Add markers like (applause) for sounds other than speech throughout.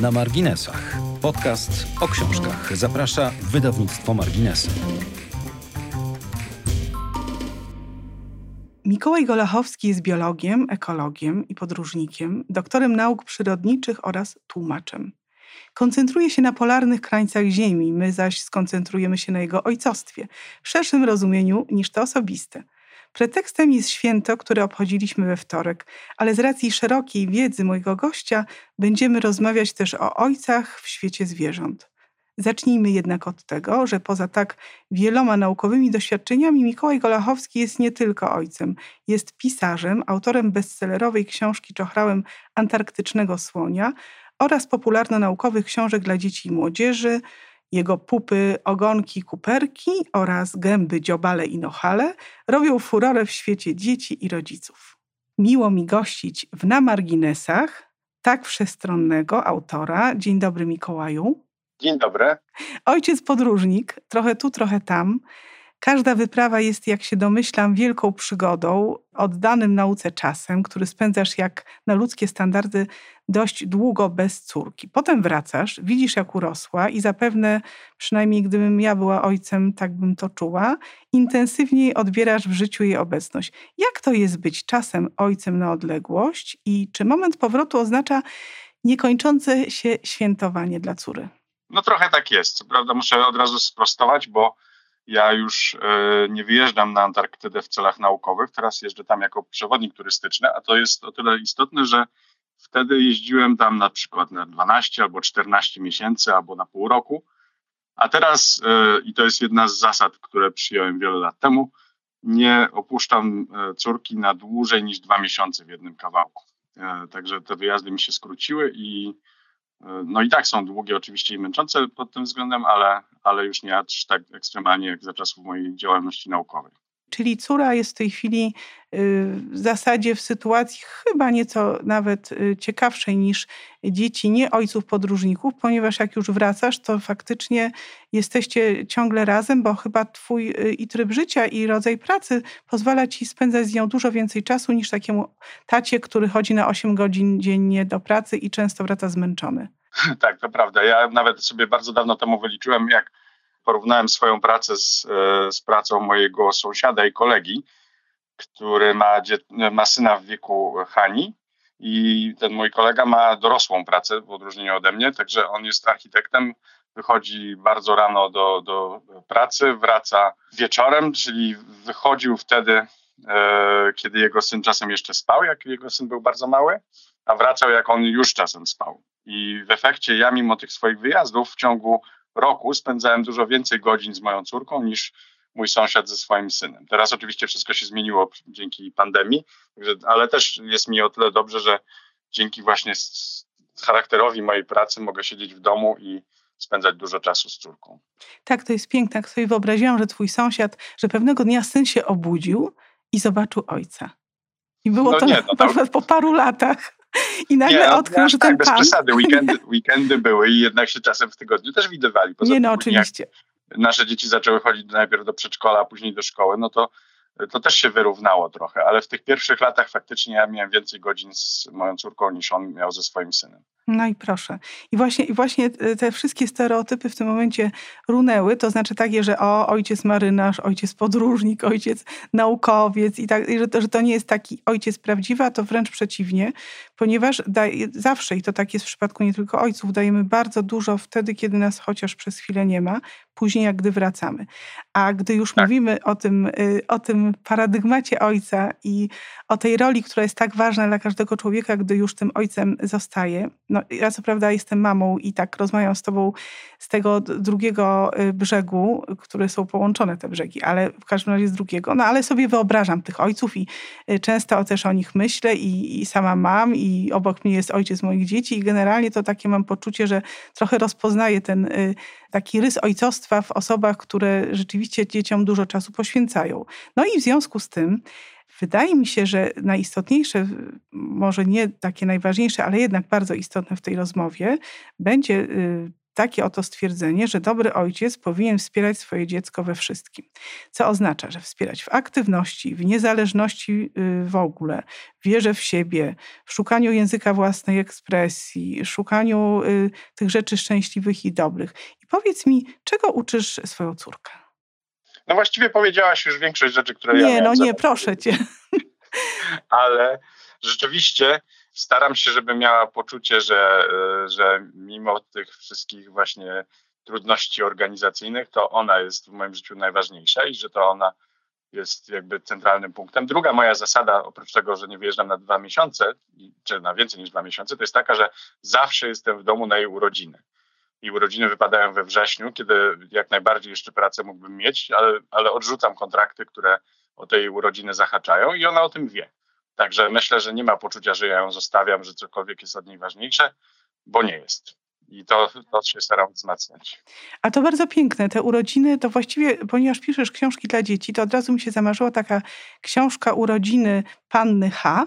Na marginesach. Podcast o książkach. Zaprasza wydawnictwo Marginesy. Mikołaj Golachowski jest biologiem, ekologiem i podróżnikiem, doktorem nauk przyrodniczych oraz tłumaczem. Koncentruje się na polarnych krańcach Ziemi, my zaś skoncentrujemy się na jego ojcostwie, w szerszym rozumieniu niż to osobiste – Pretekstem jest święto, które obchodziliśmy we wtorek, ale z racji szerokiej wiedzy mojego gościa będziemy rozmawiać też o ojcach w świecie zwierząt. Zacznijmy jednak od tego, że poza tak wieloma naukowymi doświadczeniami Mikołaj Golachowski jest nie tylko ojcem. Jest pisarzem, autorem bestsellerowej książki Czochrałem Antarktycznego Słonia oraz popularno-naukowych książek dla dzieci i młodzieży, jego pupy, ogonki, kuperki oraz gęby, dziobale i nohale robią furorę w świecie dzieci i rodziców. Miło mi gościć w Na Marginesach tak wszechstronnego autora. Dzień dobry Mikołaju. Dzień dobry. Ojciec podróżnik, trochę tu, trochę tam. Każda wyprawa jest, jak się domyślam, wielką przygodą, oddanym nauce czasem, który spędzasz jak na ludzkie standardy dość długo bez córki. Potem wracasz, widzisz jak urosła i zapewne, przynajmniej gdybym ja była ojcem, tak bym to czuła, intensywniej odbierasz w życiu jej obecność. Jak to jest być czasem ojcem na odległość i czy moment powrotu oznacza niekończące się świętowanie dla córy? No trochę tak jest. Prawda muszę od razu sprostować, bo ja już e, nie wyjeżdżam na Antarktydę w celach naukowych, teraz jeżdżę tam jako przewodnik turystyczny, a to jest o tyle istotne, że wtedy jeździłem tam na przykład na 12 albo 14 miesięcy albo na pół roku, a teraz, e, i to jest jedna z zasad, które przyjąłem wiele lat temu, nie opuszczam e, córki na dłużej niż dwa miesiące w jednym kawałku. Także te wyjazdy mi się skróciły i no i tak są długie oczywiście i męczące pod tym względem, ale, ale już nie aż tak ekstremalnie jak za czasów mojej działalności naukowej. Czyli córa jest w tej chwili y, w zasadzie w sytuacji chyba nieco nawet y, ciekawszej niż dzieci, nie ojców podróżników, ponieważ jak już wracasz, to faktycznie jesteście ciągle razem, bo chyba twój y, i tryb życia, i rodzaj pracy pozwala ci spędzać z nią dużo więcej czasu niż takiemu tacie, który chodzi na 8 godzin dziennie do pracy i często wraca zmęczony. (laughs) Tak, to prawda. Ja nawet sobie bardzo dawno temu wyliczyłem, jak porównałem swoją pracę z, e, z pracą mojego sąsiada i kolegi, który ma, ma syna w wieku Hani i ten mój kolega ma dorosłą pracę w odróżnieniu ode mnie, także on jest architektem, wychodzi bardzo rano do, do pracy, wraca wieczorem, czyli wychodził wtedy, e, kiedy jego syn czasem jeszcze spał, jak jego syn był bardzo mały, a wracał jak on już czasem spał. I w efekcie ja mimo tych swoich wyjazdów w ciągu roku spędzałem dużo więcej godzin z moją córką niż mój sąsiad ze swoim synem. Teraz oczywiście wszystko się zmieniło dzięki pandemii, ale też jest mi o tyle dobrze, że dzięki właśnie charakterowi mojej pracy mogę siedzieć w domu i spędzać dużo czasu z córką. Tak, to jest piękne. Jak sobie wyobraziłam, że twój sąsiad, że pewnego dnia syn się obudził i zobaczył ojca. I było no to nie, no to... po paru latach. I nagle nie, no, odkrył, że tak, ten bez pan... przesady. Weekendy, (laughs) weekendy były i jednak się czasem w tygodniu też widywali. Poza nie, no oczywiście. Nasze dzieci zaczęły chodzić najpierw do przedszkola, a później do szkoły, no to to też się wyrównało trochę, ale w tych pierwszych latach faktycznie ja miałem więcej godzin z moją córką niż on miał ze swoim synem. No i proszę. I właśnie, I właśnie te wszystkie stereotypy w tym momencie runęły, to znaczy takie, że o, ojciec marynarz, ojciec podróżnik, ojciec naukowiec i, tak, i że, to, że to nie jest taki ojciec prawdziwy, a to wręcz przeciwnie, ponieważ daje, zawsze, i to tak jest w przypadku nie tylko ojców, dajemy bardzo dużo wtedy, kiedy nas chociaż przez chwilę nie ma, później jak gdy wracamy. A gdy już tak. mówimy o tym, y, o tym paradygmacie ojca i o tej roli, która jest tak ważna dla każdego człowieka, gdy już tym ojcem zostaje. No, ja co prawda jestem mamą i tak rozmawiam z tobą z tego drugiego y, brzegu, które są połączone te brzegi, ale w każdym razie z drugiego. No ale sobie wyobrażam tych ojców i y, często też o nich myślę i, i sama mam i obok mnie jest ojciec moich dzieci i generalnie to takie mam poczucie, że trochę rozpoznaję ten taki rys ojcostwa w osobach, które rzeczywiście dzieciom dużo czasu poświęcają. No i w związku z tym wydaje mi się, że najistotniejsze, może nie takie najważniejsze, ale jednak bardzo istotne w tej rozmowie, będzie y, takie oto stwierdzenie, że dobry ojciec powinien wspierać swoje dziecko we wszystkim. Co oznacza, że wspierać w aktywności, w niezależności y, w ogóle, wierze w siebie, w szukaniu języka własnej ekspresji, szukaniu y, tych rzeczy szczęśliwych i dobrych. I powiedz mi, czego uczysz swoją córkę? No właściwie powiedziałaś już większość rzeczy, które nie, ja Nie, no nie, proszę cię. (laughs) Ale rzeczywiście staram się, żeby miała poczucie, że, e, że mimo tych wszystkich właśnie trudności organizacyjnych, to ona jest w moim życiu najważniejsza i że to ona jest jakby centralnym punktem. Druga moja zasada, oprócz tego, że nie wyjeżdżam na dwa miesiące, czy na więcej niż dwa miesiące, to jest taka, że zawsze jestem w domu na jej urodziny. I urodziny wypadają we wrześniu, kiedy jak najbardziej jeszcze pracę mógłbym mieć, ale, ale odrzucam kontrakty, które o tej urodziny zahaczają i ona o tym wie. Także myślę, że nie ma poczucia, że ja ją zostawiam, że cokolwiek jest od niej ważniejsze, bo nie jest. I to, to się staram wzmacniać. A to bardzo piękne. Te urodziny to właściwie, ponieważ piszesz książki dla dzieci, to od razu mi się zamarzyła taka książka urodziny Panny H.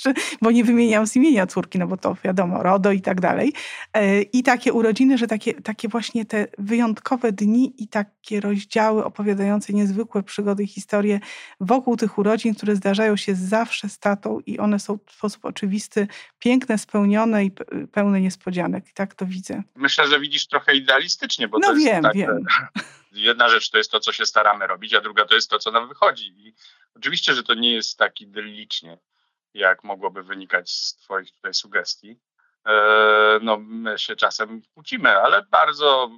Znaczy, bo nie wymieniam z imienia córki, no bo to wiadomo, RODO i tak dalej. E, I takie urodziny, że takie, takie właśnie te wyjątkowe dni i takie rozdziały opowiadające niezwykłe przygody, historie wokół tych urodzin, które zdarzają się zawsze z tatą i one są w sposób oczywisty piękne, spełnione i pełne niespodzianek. I tak to widzę. Myślę, że widzisz trochę idealistycznie, bo no to wiem, jest tak, wiem. (laughs) jedna rzecz to jest to, co się staramy robić, a druga to jest to, co nam wychodzi. I oczywiście, że to nie jest tak idyllicznie jak mogłoby wynikać z Twoich tutaj sugestii. E, no, my się czasem kłócimy, ale bardzo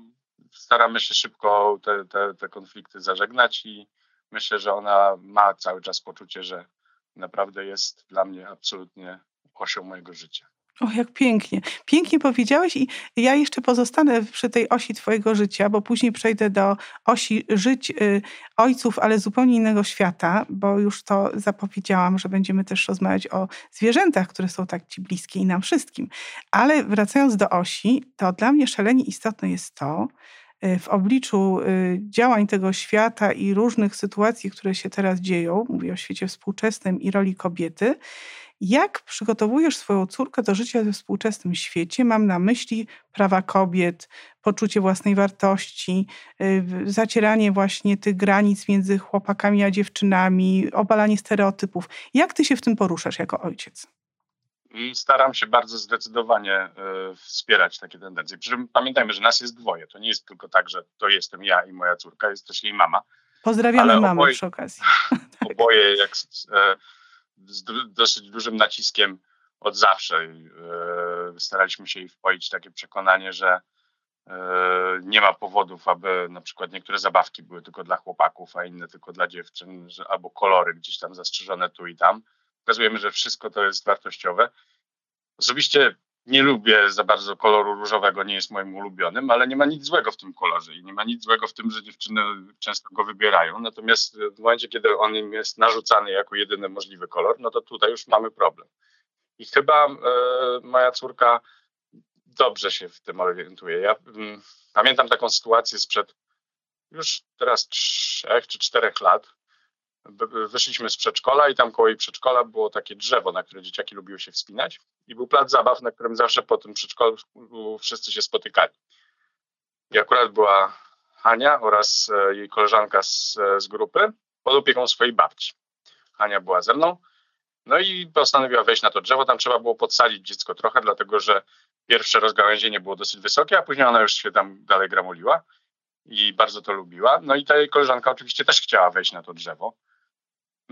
staramy się szybko te, te, te konflikty zażegnać i myślę, że ona ma cały czas poczucie, że naprawdę jest dla mnie absolutnie osią mojego życia. O, jak pięknie. Pięknie powiedziałeś i ja jeszcze pozostanę przy tej osi twojego życia, bo później przejdę do osi żyć y, ojców, ale zupełnie innego świata, bo już to zapowiedziałam, że będziemy też rozmawiać o zwierzętach, które są tak ci bliskie i nam wszystkim. Ale wracając do osi, to dla mnie szalenie istotne jest to, y, w obliczu y, działań tego świata i różnych sytuacji, które się teraz dzieją, mówię o świecie współczesnym i roli kobiety, jak przygotowujesz swoją córkę do życia we współczesnym świecie? Mam na myśli prawa kobiet, poczucie własnej wartości, y, zacieranie właśnie tych granic między chłopakami a dziewczynami, obalanie stereotypów. Jak ty się w tym poruszasz jako ojciec? Staram się bardzo zdecydowanie y, wspierać takie tendencje. Przy czym pamiętajmy, że nas jest dwoje. To nie jest tylko tak, że to jestem ja i moja córka, jest też jej mama. Pozdrawiamy mamę oboje, przy okazji. (laughs) Oboje, jak e, z dosyć dużym naciskiem od zawsze. E, staraliśmy się jej wpoić takie przekonanie, że e, nie ma powodów, aby na przykład niektóre zabawki były tylko dla chłopaków, a inne tylko dla dziewczyn, albo kolory gdzieś tam zastrzeżone tu i tam. Pokazujemy, że wszystko to jest wartościowe. Osobiście nie lubię za bardzo koloru różowego, nie jest moim ulubionym, ale nie ma nic złego w tym kolorze i nie ma nic złego w tym, że dziewczyny często go wybierają. Natomiast w momencie, kiedy on im jest narzucany jako jedyny możliwy kolor, no to tutaj już mamy problem. I chyba e, moja córka dobrze się w tym orientuje. Ja mm, pamiętam taką sytuację sprzed już teraz trzech czy czterech lat, wyszliśmy z przedszkola i tam koło jej przedszkola było takie drzewo, na które dzieciaki lubiły się wspinać i był plac zabaw, na którym zawsze po tym przedszkolu wszyscy się spotykali. I akurat była Hania oraz e, jej koleżanka z, e, z grupy pod opieką swojej babci. Hania była ze mną, no i postanowiła wejść na to drzewo. Tam trzeba było podsadzić dziecko trochę, dlatego że pierwsze rozgałęzienie było dosyć wysokie, a później ona już się tam dalej gramuliła i bardzo to lubiła. No i ta jej koleżanka oczywiście też chciała wejść na to drzewo.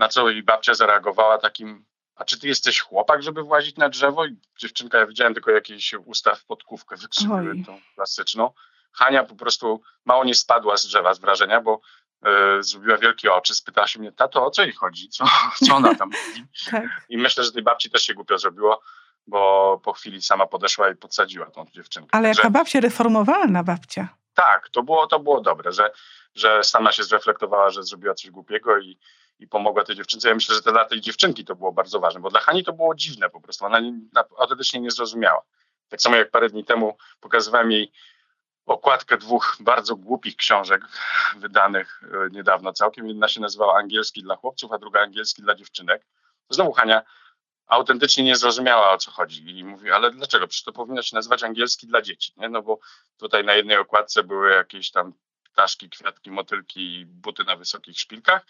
Na co jej babcia zareagowała takim, a czy ty jesteś chłopak, żeby włazić na drzewo? I dziewczynka, ja widziałem tylko jakieś usta w podkówkę wykrzywiły, tą klasyczną. Hania po prostu mało nie spadła z drzewa z wrażenia, bo y, zrobiła wielkie oczy, spytała się mnie, tato, o co jej chodzi? Co, co ona tam mówi? (laughs) tak. I myślę, że tej babci też się głupio zrobiło, bo po chwili sama podeszła i podsadziła tą dziewczynkę. Ale jaka babcia reformowalna babcia. Tak, to było, to było dobre, że, że sama się zreflektowała, że zrobiła coś głupiego i, i pomogła tej dziewczynce. Ja myślę, że dla tej dziewczynki to było bardzo ważne, bo dla Hani to było dziwne po prostu. Ona nie, autentycznie nie zrozumiała. Tak samo jak parę dni temu pokazywałem jej okładkę dwóch bardzo głupich książek wydanych e, niedawno całkiem. Jedna się nazywała Angielski dla chłopców, a druga Angielski dla dziewczynek. Znowu Hania autentycznie nie zrozumiała o co chodzi i mówi, ale dlaczego? Przecież to powinno się nazywać angielski dla dzieci, nie? No bo tutaj na jednej okładce były jakieś tam ptaszki, kwiatki, motylki i buty na wysokich szpilkach,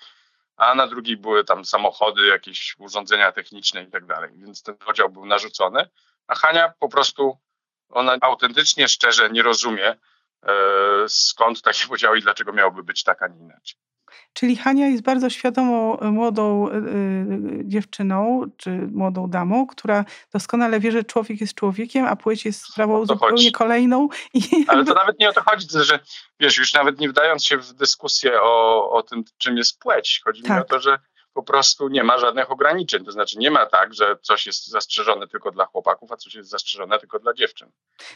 a na drugiej były tam samochody, jakieś urządzenia techniczne i tak dalej. Więc ten podział był narzucony, a Hania po prostu, ona autentycznie, szczerze nie rozumie, e, skąd takie podziały i dlaczego miałoby być tak, a nie inaczej. Czyli Hania jest bardzo świadomą e, młodą y, dziewczyną, czy młodą damą, która doskonale wie, że człowiek jest człowiekiem, a płeć jest sprawą zupełnie chodzi. kolejną. I Ale to nawet nie o to chodzi, że wiesz, już nawet nie wdając się w dyskusję o, o tym, czym jest płeć, chodzi tak. mi o to, że po prostu nie ma żadnych ograniczeń. To znaczy nie ma tak, że coś jest zastrzeżone tylko dla chłopaków, a coś jest zastrzeżone tylko dla dziewczyn.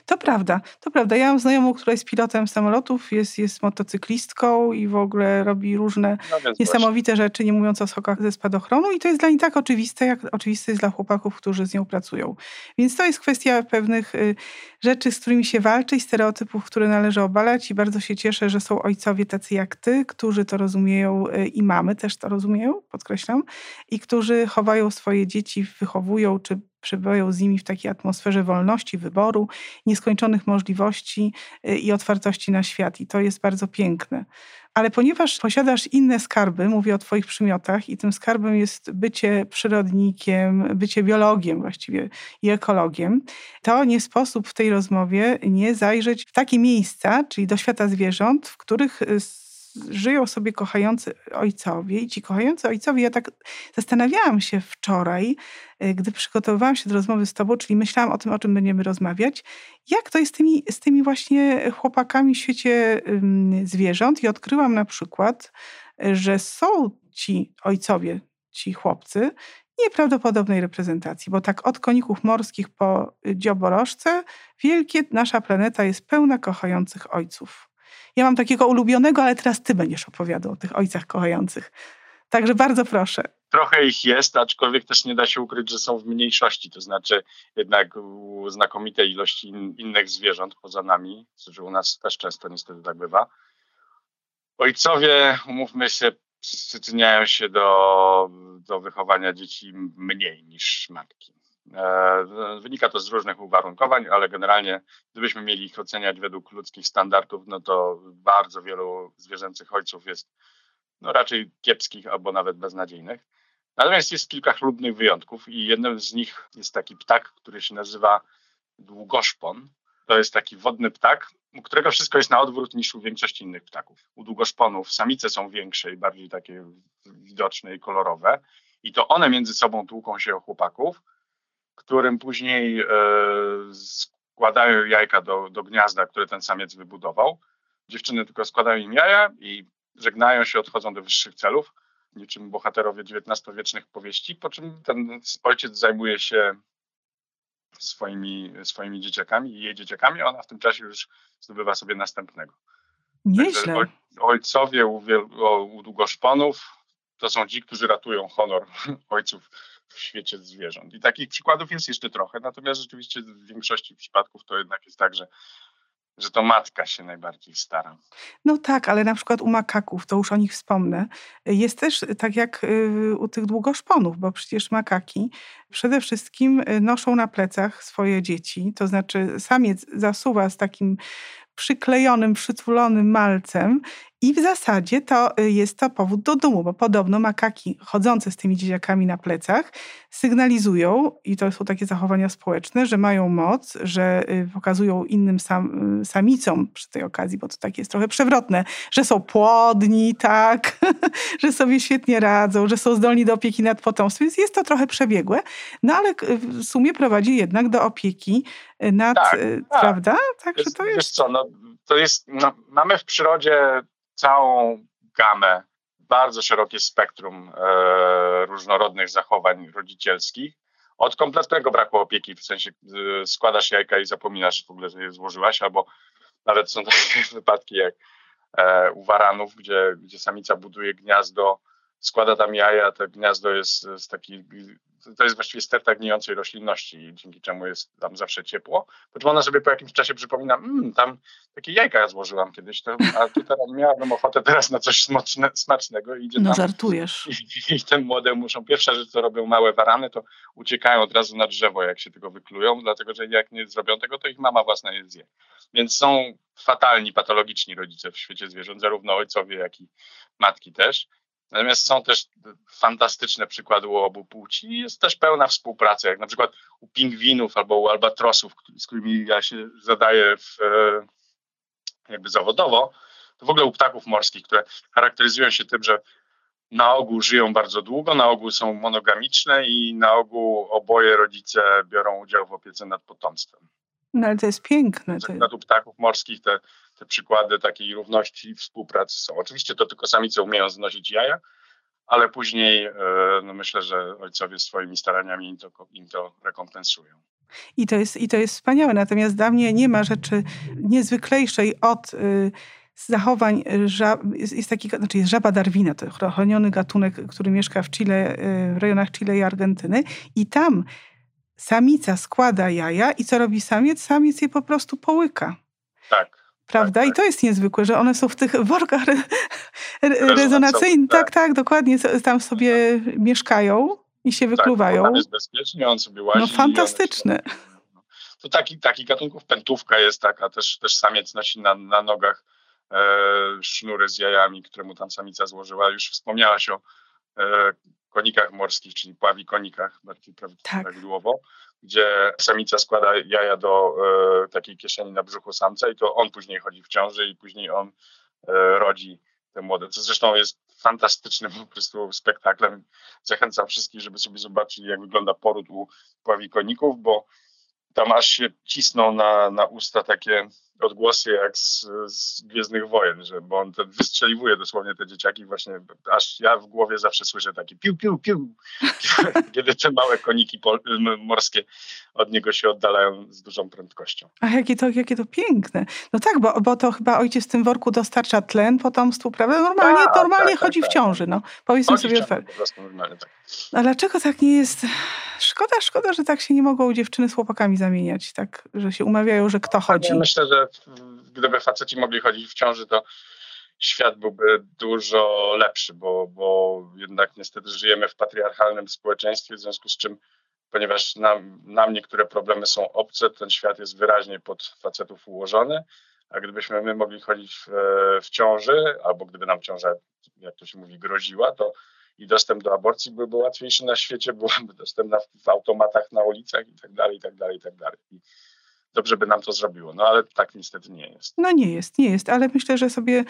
To prawda, to prawda. Ja mam znajomą, która jest pilotem samolotów, jest, jest motocyklistką i w ogóle robi różne no niesamowite właśnie. rzeczy, nie mówiąc o skokach ze spadochronu i to jest dla niej tak oczywiste, jak oczywiste jest dla chłopaków, którzy z nią pracują. Więc to jest kwestia pewnych y, rzeczy, z którymi się walczy i stereotypów, które należy obalać i bardzo się cieszę, że są ojcowie tacy jak ty, którzy to rozumieją y, i mamy też to rozumieją, podkreślam, i którzy chowają swoje dzieci, wychowują czy przebywają z nimi w takiej atmosferze wolności, wyboru, nieskończonych możliwości y, i otwartości na świat. I to jest bardzo piękne. Ale ponieważ posiadasz inne skarby, mówię o Twoich przymiotach, i tym skarbem jest bycie przyrodnikiem, bycie biologiem właściwie i ekologiem, to nie sposób w tej rozmowie nie zajrzeć w takie miejsca, czyli do świata zwierząt, w których y, żyją sobie kochający ojcowie i ci kochający ojcowie, ja tak zastanawiałam się wczoraj, e, gdy przygotowywałam się do rozmowy z tobą, czyli myślałam o tym, o czym będziemy rozmawiać, jak to jest z tymi, z tymi właśnie chłopakami w świecie zwierząt i odkryłam na przykład, że są ci ojcowie, ci chłopcy, nieprawdopodobnej reprezentacji, bo tak od koników morskich po dzioborożce, wielkie nasza planeta jest pełna kochających ojców. Ja mam takiego ulubionego, ale teraz ty będziesz opowiadał o tych ojcach kochających. Także bardzo proszę. Trochę ich jest, aczkolwiek też nie da się ukryć, że są w mniejszości. To znaczy, jednak u znakomitej ilości in, innych zwierząt poza nami, że u nas też często niestety tak bywa. Ojcowie, umówmy się, przyczyniają się do, do wychowania dzieci mniej niż matki. E, wynika to z różnych uwarunkowań, ale generalnie, gdybyśmy mieli ich oceniać według ludzkich standardów, no to bardzo wielu zwierzęcych ojców jest no raczej kiepskich albo nawet beznadziejnych. Natomiast jest kilka chlubnych wyjątków i jednym z nich jest taki ptak, który się nazywa długoszpon. To jest taki wodny ptak, u którego wszystko jest na odwrót niż u większości innych ptaków. U długoszponów samice są większe i bardziej takie widoczne i kolorowe i to one między sobą tłuką się o chłopaków, którym później e, składają jajka do, do gniazda, które ten samiec wybudował. Dziewczyny tylko składają im jaja i żegnają się, odchodzą do wyższych celów, niczym bohaterowie XIX-wiecznych powieści, po czym ten ojciec zajmuje się swoimi, swoimi dzieciakami i jej dzieciakami, a ona w tym czasie już zdobywa sobie następnego. Nieźle. Oj, ojcowie u, u długoszponów to są ci, którzy ratują honor (laughs) ojców w świecie zwierząt. I takich przykładów jest jeszcze trochę, natomiast rzeczywiście w większości przypadków to jednak jest tak, że że to matka się najbardziej stara. No tak, ale na przykład u makaków, to już o nich wspomnę, jest też tak jak y, u tych długoszponów, bo przecież makaki przede wszystkim y, noszą na plecach swoje dzieci, to znaczy samiec zasuwa z takim przyklejonym, przytulonym malcem i w zasadzie to y, jest to powód do dumu, bo podobno makaki chodzące z tymi dzieciakami na plecach sygnalizują, i to są takie zachowania społeczne, że mają moc, że y, pokazują innym sam, y, samicom przy tej okazji, bo to takie jest trochę przewrotne, że są płodni, tak, (laughs) że sobie świetnie radzą, że są zdolni do opieki nad potomstwem, więc jest to trochę przebiegłe, no ale w sumie prowadzi jednak do opieki nad, tak, tak. prawda? Także jest, to jest... co, no, to jest, no, mamy w przyrodzie całą gamę, bardzo szerokie spektrum e, różnorodnych zachowań rodzicielskich. Od kompletnego braku opieki, w sensie e, składasz jajka i zapominasz w ogóle, że je złożyłaś, albo nawet są takie (laughs) wypadki jak e, u waranów, gdzie, gdzie samica buduje gniazdo składa tam jaja, to gniazdo jest z taki, to jest właściwie sterta gnijącej roślinności, dzięki czemu jest tam zawsze ciepło. Po czym ona sobie po jakimś czasie przypomina, mmm, tam takie jajka ja złożyłam kiedyś, to, a tu teraz miałabym ochotę teraz na coś smaczne, smacznego. I idzie no tam, żartujesz. I, I te młode muszą, pierwsza rzecz, co robią małe warany, to uciekają od razu na drzewo, jak się tego wyklują, dlatego że jak nie zrobią tego, to ich mama własna je zje. Więc są fatalni, patologiczni rodzice w świecie zwierząt, zarówno ojcowie, jak i matki też. Natomiast są też fantastyczne przykłady u obu płci. Jest też pełna współpraca, jak na przykład u pingwinów albo u albatrosów, z którymi ja się zadaję w, e, jakby zawodowo. To w ogóle u ptaków morskich, które charakteryzują się tym, że na ogół żyją bardzo długo, na ogół są monogamiczne i na ogół oboje rodzice biorą udział w opiece nad potomstwem. No ale to jest piękne. To... U ptaków morskich te te przykłady takiej równości i współpracy są. Oczywiście to tylko samice umieją znosić jaja, ale później e, no myślę, że ojcowie swoimi staraniami im to, im to rekompensują. I to, jest, I to jest wspaniałe. Natomiast dla mnie nie ma rzeczy niezwyklejszej od y, zachowań żab, jest, jest, taki, znaczy jest żaba Darwina, to chroniony gatunek, który mieszka w Chile, y, w rejonach Chile i Argentyny. I tam samica składa jaja i co robi samiec? Samiec je po prostu połyka. Tak. Prawda? Tak, I tak. to jest niezwykłe, że one są w tych workach re, re, rezonacyjnych. Tak. tak, tak, dokładnie. Tam sobie mieszkają i się tak, wykluwają. Tak, jest bezpiecznie, on sobie łazi. No fantastyczne. To taki, taki gatunków pętówka jest taka, też, też samiec nosi na, na nogach e, sznury z jajami, które mu tam samica złożyła. Już wspomniałaś o e, konikach morskich, czyli pławikonikach, bardziej tak. prawidłowo gdzie samica składa jaja do e, takiej kieszeni na brzuchu samca i to on później chodzi w ciąży i później on e, rodzi te młode. Co zresztą jest fantastycznym po prostu spektaklem. Zachęcam wszystkich, żeby sobie zobaczyli, jak wygląda poród u pławikoników, bo tam aż się cisną na, na usta takie odgłosy jak z, z Gwiezdnych Wojen, że, bo on ten wystrzeliwuje dosłownie te dzieciaki właśnie, aż ja w głowie zawsze słyszę taki piu, piu, piu, (laughs) kiedy te małe koniki morskie od niego się oddalają z dużą prędkością. A jakie to, jakie to piękne. No tak, bo, bo to chyba ojciec w tym worku dostarcza tlen potomstwu, prawda? Normalnie, tak, normalnie tak, chodzi tak, w ciąży, no. Powiedzmy sobie otwarcie. Tak. A dlaczego tak nie jest? Szkoda, szkoda, że tak się nie mogą dziewczyny z chłopakami zamieniać, tak, że się umawiają, że kto chodzi. Ja myślę, że gdyby faceci mogli chodzić w ciąży, to świat byłby dużo lepszy, bo, bo jednak niestety żyjemy w patriarchalnym społeczeństwie, w związku z czym, ponieważ nam, nam niektóre problemy są obce, ten świat jest wyraźnie pod facetów ułożony, a gdybyśmy my mogli chodzić w, w ciąży, albo gdyby nam ciąża, jak to się mówi, groziła, to i dostęp do aborcji byłby łatwiejszy na świecie, byłaby dostępna w, automatach na ulicach i tak dalej, i tak dalej, i tak dalej dobrze by nam to zrobiło. No ale tak niestety nie jest. No nie jest, nie jest, ale myślę, że sobie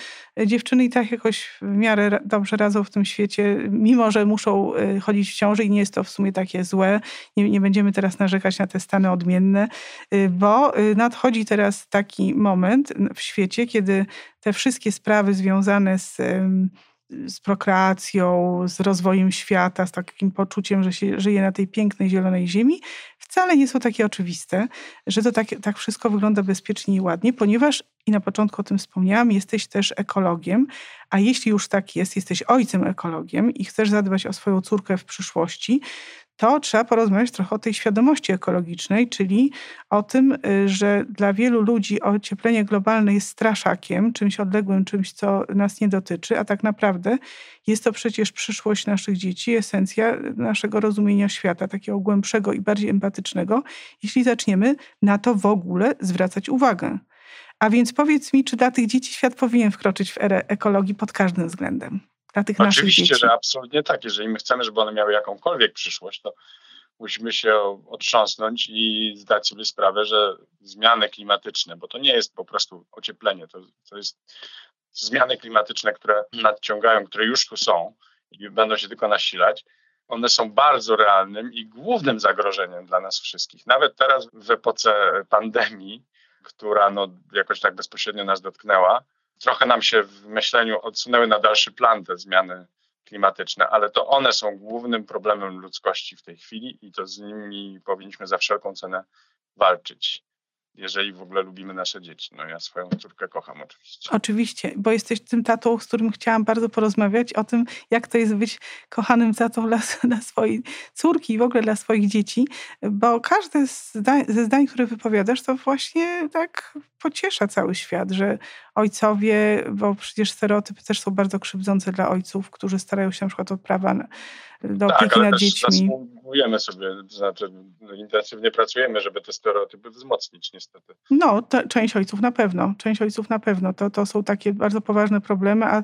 dziewczyny i tak jakoś w miarę dobrze radzą w tym świecie, mimo że muszą y, chodzić w ciąży i nie jest to w sumie takie złe. Nie, nie będziemy teraz narzekać na te stany odmienne, y, bo nadchodzi teraz taki moment w świecie, kiedy te wszystkie sprawy związane z z prokreacją, z rozwojem świata, z takim poczuciem, że się żyje na tej pięknej, zielonej ziemi, wcale nie są takie oczywiste, że to tak, tak wszystko wygląda bezpiecznie i ładnie, ponieważ, i na początku o tym wspomniałam, jesteś też ekologiem, a jeśli już tak jest, jesteś ojcem ekologiem i chcesz zadbać o swoją córkę w przyszłości, to trzeba porozmawiać trochę o tej świadomości ekologicznej, czyli o tym, y, że dla wielu ludzi ocieplenie globalne jest straszakiem, czymś odległym, czymś, co nas nie dotyczy, a tak naprawdę jest to przecież przyszłość naszych dzieci, esencja naszego rozumienia świata, takiego głębszego i bardziej empatycznego, jeśli zaczniemy na to w ogóle zwracać uwagę. A więc powiedz mi, czy dla tych dzieci świat powinien wkroczyć w erę ekologii pod każdym względem? Dla tych Oczywiście, naszych dzieci. że absolutnie tak. Jeżeli my chcemy, żeby one miały jakąkolwiek przyszłość, to musimy się otrząsnąć i zdać sobie sprawę, że zmiany klimatyczne, bo to nie jest po prostu ocieplenie, to, to jest zmiany klimatyczne, które nadciągają, które już tu są i będą się tylko nasilać, one są bardzo realnym i głównym zagrożeniem dla nas wszystkich. Nawet teraz w epoce pandemii, która no jakoś tak bezpośrednio nas dotknęła, trochę nam się w myśleniu odsunęły na dalszy plan te zmiany klimatyczne, ale to one są głównym problemem ludzkości w tej chwili i to z nimi powinniśmy za wszelką cenę walczyć. jeżeli w ogóle lubimy nasze dzieci. No ja swoją córkę kocham oczywiście. Oczywiście, bo jesteś tym tatą, z którym chciałam bardzo porozmawiać o tym, jak to jest być kochanym tatą dla, (laughs) dla swojej córki i w ogóle dla swoich dzieci, bo każde ze zdań, które wypowiadasz, to właśnie tak pociesza cały świat, że ojcowie, bo przecież stereotypy też są bardzo krzywdzące dla ojców, którzy starają się na przykład o prawa do tak, opieki nad dziećmi. Zasługujemy sobie, to znaczy intensywnie pracujemy, żeby te stereotypy wzmocnić niestety. No, to, część ojców na pewno, część ojców na pewno. To, to są takie bardzo poważne problemy. A,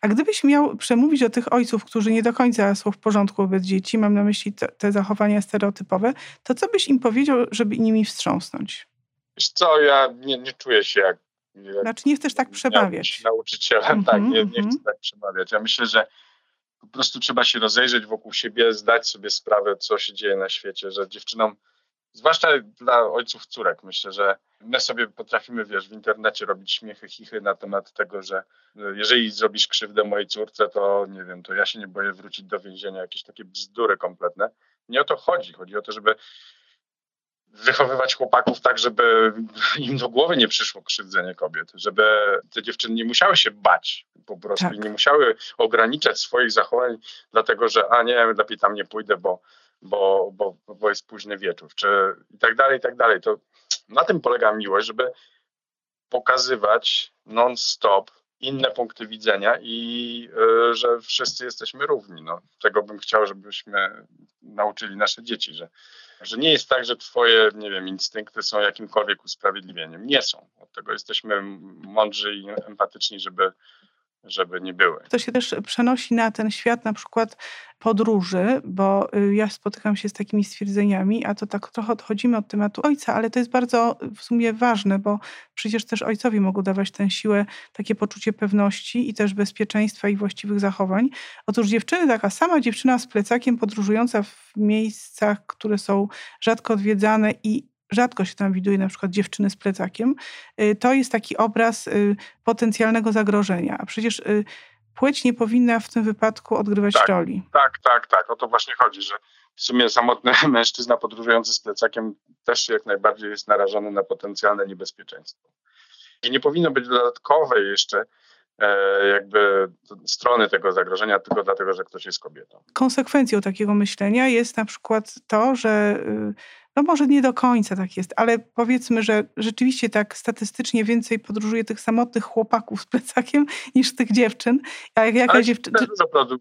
a gdybyś miał przemówić do tych ojców, którzy nie do końca są w porządku wobec dzieci, mam na myśli te, te zachowania stereotypowe, to co byś im powiedział, żeby nimi wstrząsnąć? Wiesz co, ja nie, nie czuję się jak znaczy nie chcesz tak przemawiać. Nauczycielem, (laughs) tak, nie, nie mm -hmm. chcę tak przemawiać. Ja myślę, że po prostu trzeba się rozejrzeć wokół siebie, zdać sobie sprawę, co się dzieje na świecie, że dziewczynom, zwłaszcza dla ojców córek, myślę, że my sobie potrafimy, wiesz, w internecie robić śmiechy, chichy na temat tego, że jeżeli zrobisz krzywdę mojej córce, to nie wiem, to ja się nie boję wrócić do więzienia, jakieś takie bzdury kompletne. Nie o to chodzi. Chodzi o to, żeby wychowywać chłopaków tak, żeby im do głowy nie przyszło krzywdzenie kobiet, żeby te dziewczyny nie musiały się bać po prostu tak. i nie musiały ograniczać swoich zachowań, dlatego że a nie, lepiej tam nie pójdę, bo, bo, bo, bo jest późny wieczór, czy i tak dalej, i tak dalej. To na tym polega miłość, żeby pokazywać non-stop inne punkty widzenia i y, że wszyscy jesteśmy równi. No, tego bym chciał, żebyśmy nauczyli nasze dzieci, że że nie jest tak, że twoje, nie wiem, instynkty są jakimkolwiek usprawiedliwieniem. Nie są. Od tego jesteśmy mądrzy i empatyczni, żeby żeby nie były. To się też przenosi na ten świat na przykład podróży, bo y, ja spotykam się z takimi stwierdzeniami, a to tak trochę odchodzimy od tematu ojca, ale to jest bardzo w sumie ważne, bo przecież też ojcowie mogą dawać tę siłę, takie poczucie pewności i też bezpieczeństwa i właściwych zachowań. Otóż dziewczyny, taka sama dziewczyna z plecakiem podróżująca w miejscach, które są rzadko odwiedzane i rzadko się tam widuje na przykład dziewczyny z plecakiem, y, to jest taki obraz y, potencjalnego zagrożenia. A przecież y, płeć nie powinna w tym wypadku odgrywać tak, roli. Tak, tak, tak. O to właśnie chodzi, że w sumie samotny (laughs) mężczyzna podróżujący z plecakiem też jak najbardziej jest narażony na potencjalne niebezpieczeństwo. I nie powinno być dodatkowej jeszcze e, jakby strony tego zagrożenia tylko dlatego, że ktoś jest kobietą. Konsekwencją takiego myślenia jest na przykład to, że no może nie do końca tak jest, ale powiedzmy, że rzeczywiście tak statystycznie więcej podróżuje tych samotnych chłopaków z plecakiem (laughs) niż tych dziewczyn. A jak jakaś dziewczyna...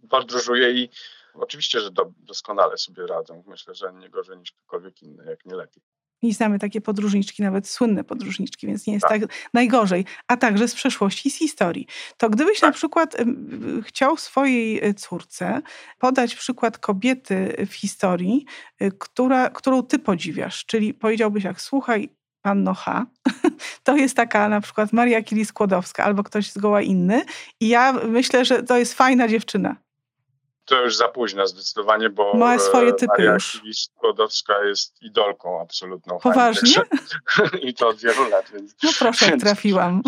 podróżuje i oczywiście, że do, doskonale sobie radzą. Myślę, że nie gorzej niż ktokolwiek inny, jak nie lepiej. I znamy takie podróżniczki, nawet słynne podróżniczki, więc nie jest tak, tak najgorzej. A także z przeszłości i z historii. To gdybyś tak. na przykład chciał swojej e, córce podać przykład kobiety w historii, e, która, którą ty podziwiasz, czyli powiedziałbyś jak, słuchaj, Panno H. (laughs) To jest taka na przykład Maria Kili-Skłodowska albo ktoś zgoła inny. I ja myślę, że to jest fajna dziewczyna to już za późno zdecydowanie, bo ma swoje typy Maria już. Jest idolką absolutną. Poważnie? (laughs) I to od wielu lat. Więc, no proszę, więc, trafiłam.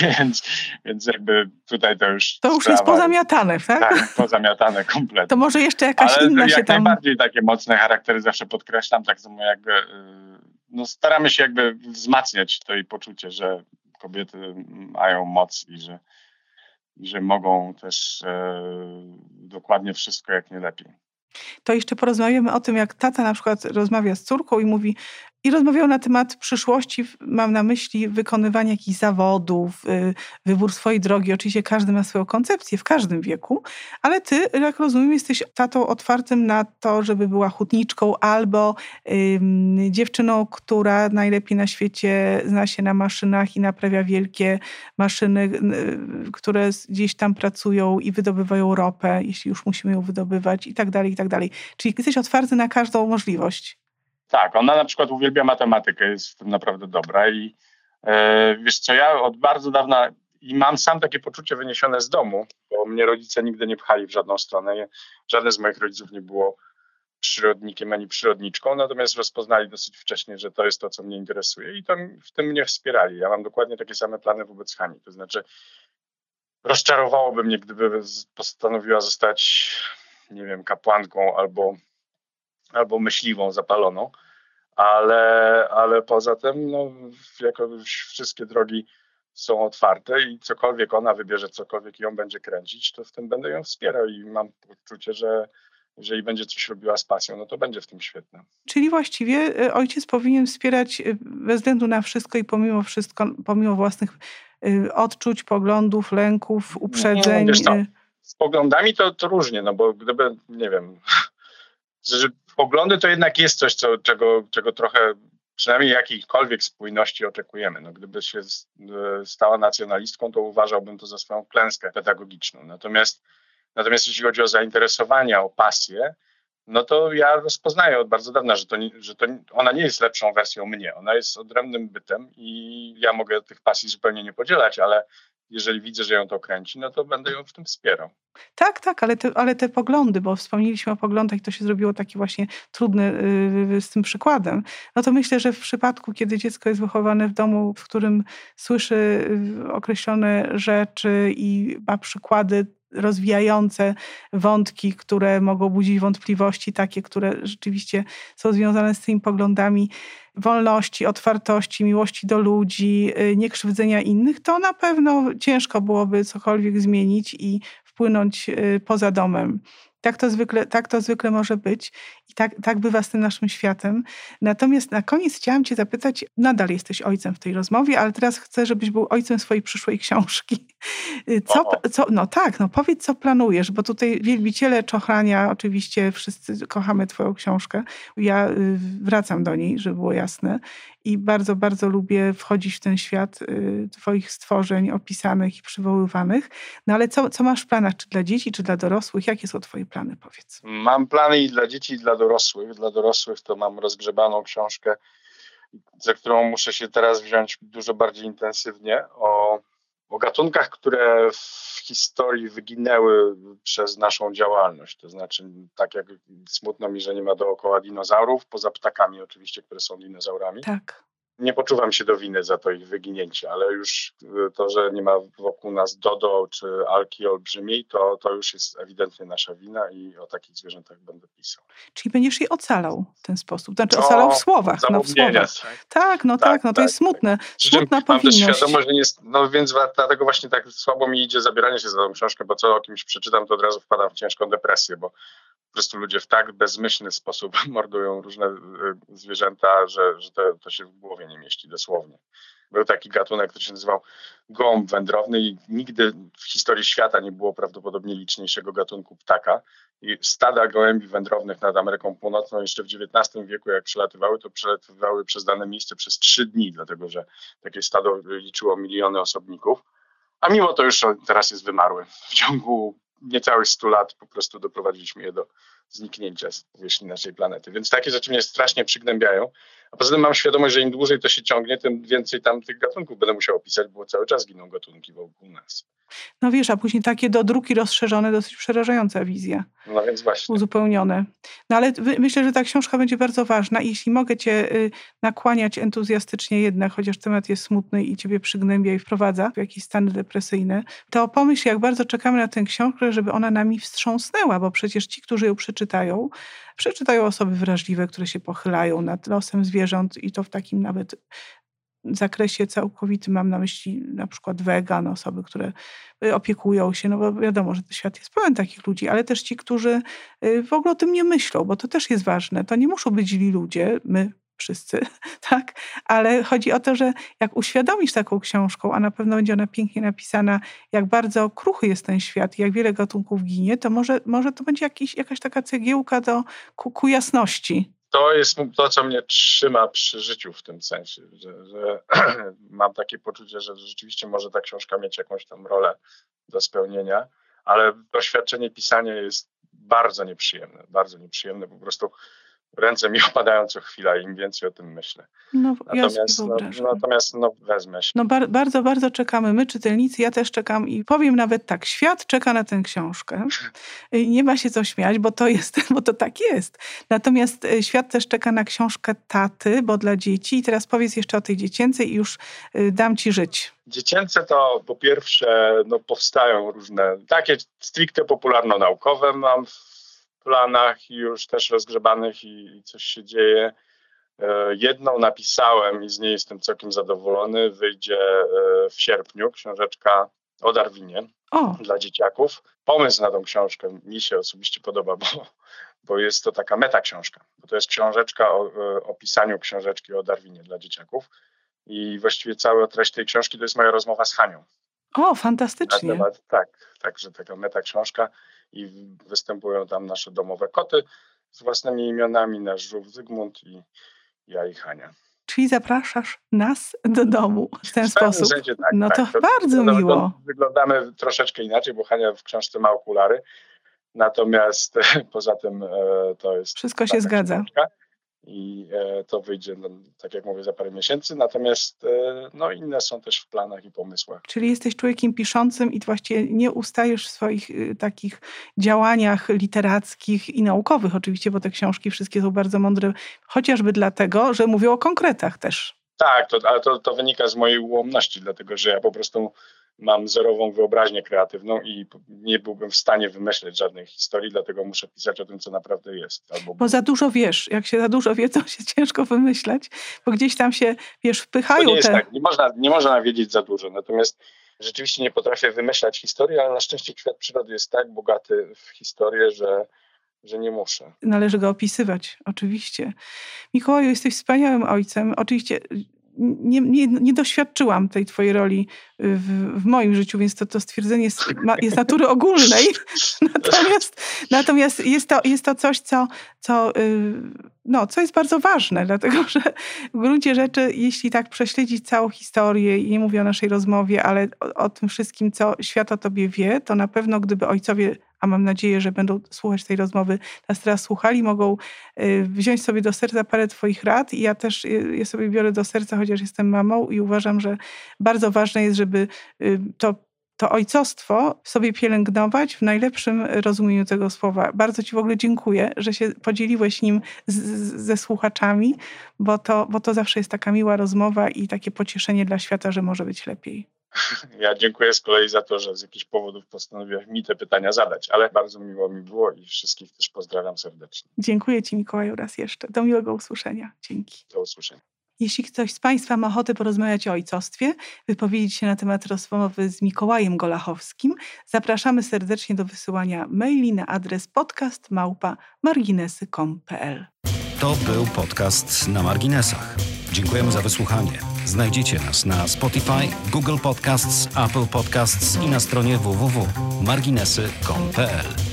Więc, więc jakby tutaj to już To już sprawa, jest pozamiatane, tak? Tak, pozamiatane kompletnie. To może jeszcze jakaś Ale inna jak się tam... najbardziej takie mocne charaktery zawsze podkreślam, tak samo jakby y, no staramy się jakby wzmacniać to i poczucie, że kobiety mają moc i że i że mogą też e, dokładnie wszystko jak najlepiej. To jeszcze porozmawiamy o tym, jak tata na przykład rozmawia z córką i mówi, i rozmawiał na temat przyszłości, mam na myśli wykonywanie jakichś zawodów, y, wybór swojej drogi. Oczywiście każdy ma swoją koncepcję w każdym wieku, ale ty, jak rozumiem, jesteś tatą otwartym na to, żeby była hutniczką albo dziewczyną, która najlepiej na świecie zna się na maszynach i naprawia wielkie maszyny, y, które gdzieś tam pracują i wydobywają ropę, jeśli już musimy ją wydobywać i tak dalej, i tak dalej. Czyli jesteś otwarty na każdą możliwość. Tak, ona na przykład uwielbia matematykę, jest w tym naprawdę dobra i e, wiesz co, ja od bardzo dawna i mam sam takie poczucie wyniesione z domu, bo mnie rodzice nigdy nie pchali w żadną stronę. Żaden z moich rodziców nie było przyrodnikiem ani przyrodniczką, natomiast rozpoznali dosyć wcześnie, że to jest to, co mnie interesuje i to w tym mnie wspierali. Ja mam dokładnie takie same plany wobec Hani, to znaczy rozczarowałoby mnie, gdyby postanowiła zostać, nie wiem, kapłanką albo albo myśliwą zapaloną, ale, ale poza tym no, jakoś wszystkie drogi są otwarte i cokolwiek ona wybierze, cokolwiek ją będzie kręcić, to w tym będę ją wspierał i mam poczucie, że jeżeli będzie coś robiła z pasją, no to będzie w tym świetne. Czyli właściwie e, ojciec powinien wspierać bez względu na wszystko i pomimo wszystko, pomimo własnych e, odczuć, poglądów, lęków, uprzedzeń. No, wiesz, z poglądami to, to różnie, no bo gdyby, nie wiem, (laughs) że poglądy to jednak jest coś, co, czego, czego trochę przynajmniej jakiejkolwiek spójności oczekujemy. No, gdyby się stała nacjonalistką, to uważałbym to za swoją klęskę pedagogiczną. Natomiast, natomiast jeśli chodzi o zainteresowania, o pasję, no to ja rozpoznaję od bardzo dawna, że, to, że to ona nie jest lepszą wersją mnie. Ona jest odrębnym bytem i ja mogę tych pasji zupełnie nie podzielać, ale jeżeli widzę, że ją to kręci, no to będę ją w tym wspierał. Tak, tak, ale te, ale te poglądy, bo wspomnieliśmy o poglądach i to się zrobiło takie właśnie trudne yy, z tym przykładem, no to myślę, że w przypadku, kiedy dziecko jest wychowane w domu, w którym słyszy yy, określone rzeczy i ma przykłady rozwijające wątki, które mogą budzić wątpliwości, takie, które rzeczywiście są związane z tymi poglądami wolności, otwartości, miłości do ludzi, y, niekrzywdzenia innych, to na pewno ciężko byłoby cokolwiek zmienić i wpłynąć y, poza domem. Tak to zwykle, tak to zwykle może być i tak, tak bywa z tym naszym światem. Natomiast na koniec chciałam Cię zapytać, nadal jesteś ojcem w tej rozmowie, ale teraz chcę, żebyś był ojcem swojej przyszłej książki. Co, co, no tak, no powiedz, co planujesz, bo tutaj wielbiciele czochrania, oczywiście wszyscy kochamy Twoją książkę. Ja y, wracam do niej, żeby było jasne. I bardzo, bardzo lubię wchodzić w ten świat y, Twoich stworzeń opisanych i przywoływanych. No ale co, co masz w planach, czy dla dzieci, czy dla dorosłych? Jakie są Twoje plany, powiedz? Mam plany i dla dzieci, i dla dorosłych. Dla dorosłych to mam rozgrzebaną książkę, za którą muszę się teraz wziąć dużo bardziej intensywnie o, o gatunkach, które w historii wyginęły przez naszą działalność. To znaczy, tak jak smutno mi, że nie ma dookoła dinozaurów, poza ptakami oczywiście, które są dinozaurami. Tak nie poczuwam się do winy za to ich wyginięcie, ale już y, to, że nie ma wokół nas dodo czy alki olbrzymiej, to, to już jest ewidentnie nasza wina i o takich zwierzętach będę pisał. Czyli będziesz je ocalał w ten sposób? Znaczy no, ocalał w słowach. No, w słowach. Tak. tak, no tak, tak no to tak, jest smutne. Tak. Smutna Mam powinność. Mam świadomość, że nie jest, no więc dlatego właśnie tak słabo mi idzie zabieranie się za tą książkę, bo co o kimś przeczytam, to od razu wpadam w ciężką depresję, bo po prostu ludzie w tak bezmyślny sposób (laughs) mordują różne y, zwierzęta, że, że to, to się w głowie nie mieści dosłownie. Był taki gatunek, który się nazywał gołąb wędrowny i nigdy w historii świata nie było prawdopodobnie liczniejszego gatunku ptaka. I stada gołębi wędrownych nad Ameryką Północną jeszcze w XIX wieku, jak przelatywały, to przelatywały przez dane miejsce przez trzy dni, dlatego że takie stado liczyło miliony osobników. A mimo to już teraz jest wymarły. W ciągu niecałych 100 lat po prostu doprowadziliśmy je do zniknięcia z powierzchni naszej planety. Więc takie rzeczy mnie strasznie przygnębiają. A poza tym mam świadomość, że im dłużej to się ciągnie, tym więcej tam tych gatunków będę musiał opisać, bo cały czas giną gatunki wokół nas. No wiesz, a później takie do druki rozszerzone, dosyć przerażająca wizja. No więc właśnie. Uzupełnione. No ale myślę, że ta książka będzie bardzo ważna i jeśli mogę cię y, nakłaniać entuzjastycznie jednak, chociaż temat jest smutny i ciebie przygnębia i wprowadza w jakieś stany depresyjne, to pomyśl, jak bardzo czekamy na tę książkę, żeby ona nami wstrząsnęła, bo przecież ci, którzy ją przeczytają, przeczytają osoby wrażliwe, które się pochylają nad losem zwierząt i to w takim nawet zakresie całkowitym mam na myśli na przykład wegan, osoby, które y, opiekują się, no bo wiadomo, że świat jest pełen takich ludzi, ale też ci, którzy y, w ogóle o tym nie myślą, bo to też jest ważne. To nie muszą być źli ludzie, my wszyscy, (laughs) tak? Ale chodzi o to, że jak uświadomisz taką książką, a na pewno będzie ona pięknie napisana, jak bardzo kruchy jest ten świat jak wiele gatunków ginie, to może, może to będzie jakiś, jakaś taka cegiełka do, ku, ku jasności to jest to, co mnie trzyma przy życiu w tym sensie, że, że (clears throat) mam takie poczucie, że rzeczywiście może ta książka mieć jakąś tam rolę do spełnienia, ale doświadczenie pisania jest bardzo nieprzyjemne, bardzo nieprzyjemne. Po prostu ręce mi (laughs) opadają co chwila, im więcej o tym myślę. No, natomiast, no, natomiast no, wezmę się. No bar bardzo, bardzo czekamy. My, czytelnicy, ja też czekam i powiem nawet tak, świat czeka na tę książkę. (laughs) Nie ma się co śmiać, bo to jest, (laughs) bo to tak jest. Natomiast e, świat też czeka na książkę taty, bo dla dzieci. I teraz powiedz jeszcze o tej dziecięcej i już e, dam ci żyć. Dziecięce to po pierwsze no, powstają różne, takie stricte popularno-naukowe mam w planach już też rozgrzebanych i, coś się dzieje. E, jedną napisałem i z niej jestem całkiem zadowolony. Wyjdzie e, w sierpniu książeczka o Darwinie o. dla dzieciaków. Pomysł na tą książkę mi się osobiście podoba, bo, bo jest to taka meta książka. Bo to jest książeczka o, e, o pisaniu książeczki o Darwinie dla dzieciaków. I właściwie cała treść tej książki to jest moja rozmowa z Hanią. O, fantastycznie. Temat, tak, także taka meta książka i występują tam nasze domowe koty z własnymi imionami, nasz żółw Zygmunt i ja i Hania. Czyli zapraszasz nas do domu w ten w sposób. tak, no tak. to, to bardzo to, miło. Wyglądamy troszeczkę inaczej, bo Hania w książce ma okulary. Natomiast (laughs) poza tym e, to jest. Wszystko się zgadza. Książka i e, to wyjdzie, no, tak jak mówię, za parę miesięcy. Natomiast e, no, inne są też w planach i pomysłach. Czyli jesteś człowiekiem piszącym i właściwie nie ustajesz w swoich y, takich działaniach literackich i naukowych oczywiście, bo te książki wszystkie są bardzo mądre, chociażby dlatego, że mówią o konkretach też. Tak, to, ale to, to wynika z mojej ułomności, dlatego że ja po prostu mam zerową wyobraźnię kreatywną i nie byłbym w stanie wymyśleć żadnej historii, dlatego muszę pisać o tym, co naprawdę jest. Albo... Bo za dużo wiesz. Jak się za dużo wie, to się ciężko wymyśleć, bo gdzieś tam się, wiesz, wpychają to nie jest te... tak. Nie można, nie można wiedzieć za dużo. Natomiast rzeczywiście nie potrafię wymyślać historii, ale na szczęście świat przyrody jest tak bogaty w historię, że że nie muszę. Należy go opisywać, oczywiście. Mikołaju, jesteś wspaniałym ojcem. Oczywiście nie, nie, nie, doświadczyłam tej twojej roli w, w, moim życiu, więc to, to stwierdzenie jest, jest natury ogólnej. (laughs) natomiast natomiast jest, to, jest to coś, co, co, y, no, co jest bardzo ważne, dlatego że w gruncie rzeczy, jeśli tak prześledzić całą historię, i nie mówię o naszej rozmowie, ale o, o tym wszystkim, co świat o tobie wie, to na pewno gdyby ojcowie a mam nadzieję, że będą słuchać tej rozmowy, nas teraz słuchali, mogą y, wziąć sobie do serca parę Twoich rad. I ja też y, je sobie biorę do serca, chociaż jestem mamą i uważam, że bardzo ważne jest, żeby y, to to ojcostwo sobie pielęgnować w najlepszym rozumieniu tego słowa. Bardzo Ci w ogóle dziękuję, że się podzieliłeś nim z, z, ze słuchaczami, bo to, bo to zawsze jest taka miła rozmowa i takie pocieszenie dla świata, że może być lepiej. Ja dziękuję z kolei za to, że z jakichś powodów postanowiłeś mi te pytania zadać, ale bardzo miło mi było i wszystkich też pozdrawiam serdecznie. Dziękuję Ci Mikołaju raz jeszcze. Do miłego usłyszenia. Dzięki. Do usłyszenia. Jeśli ktoś z Państwa ma ochotę porozmawiać o ojcostwie, wypowiedzieć się na temat rozmowy z Mikołajem Golachowskim, zapraszamy serdecznie do wysyłania maili na adres podcastmałpa.marginesy.pl To był podcast na marginesach. Dziękujemy za wysłuchanie. Znajdziecie nas na Spotify, Google Podcasts, Apple Podcasts i na stronie www.marginesy.pl.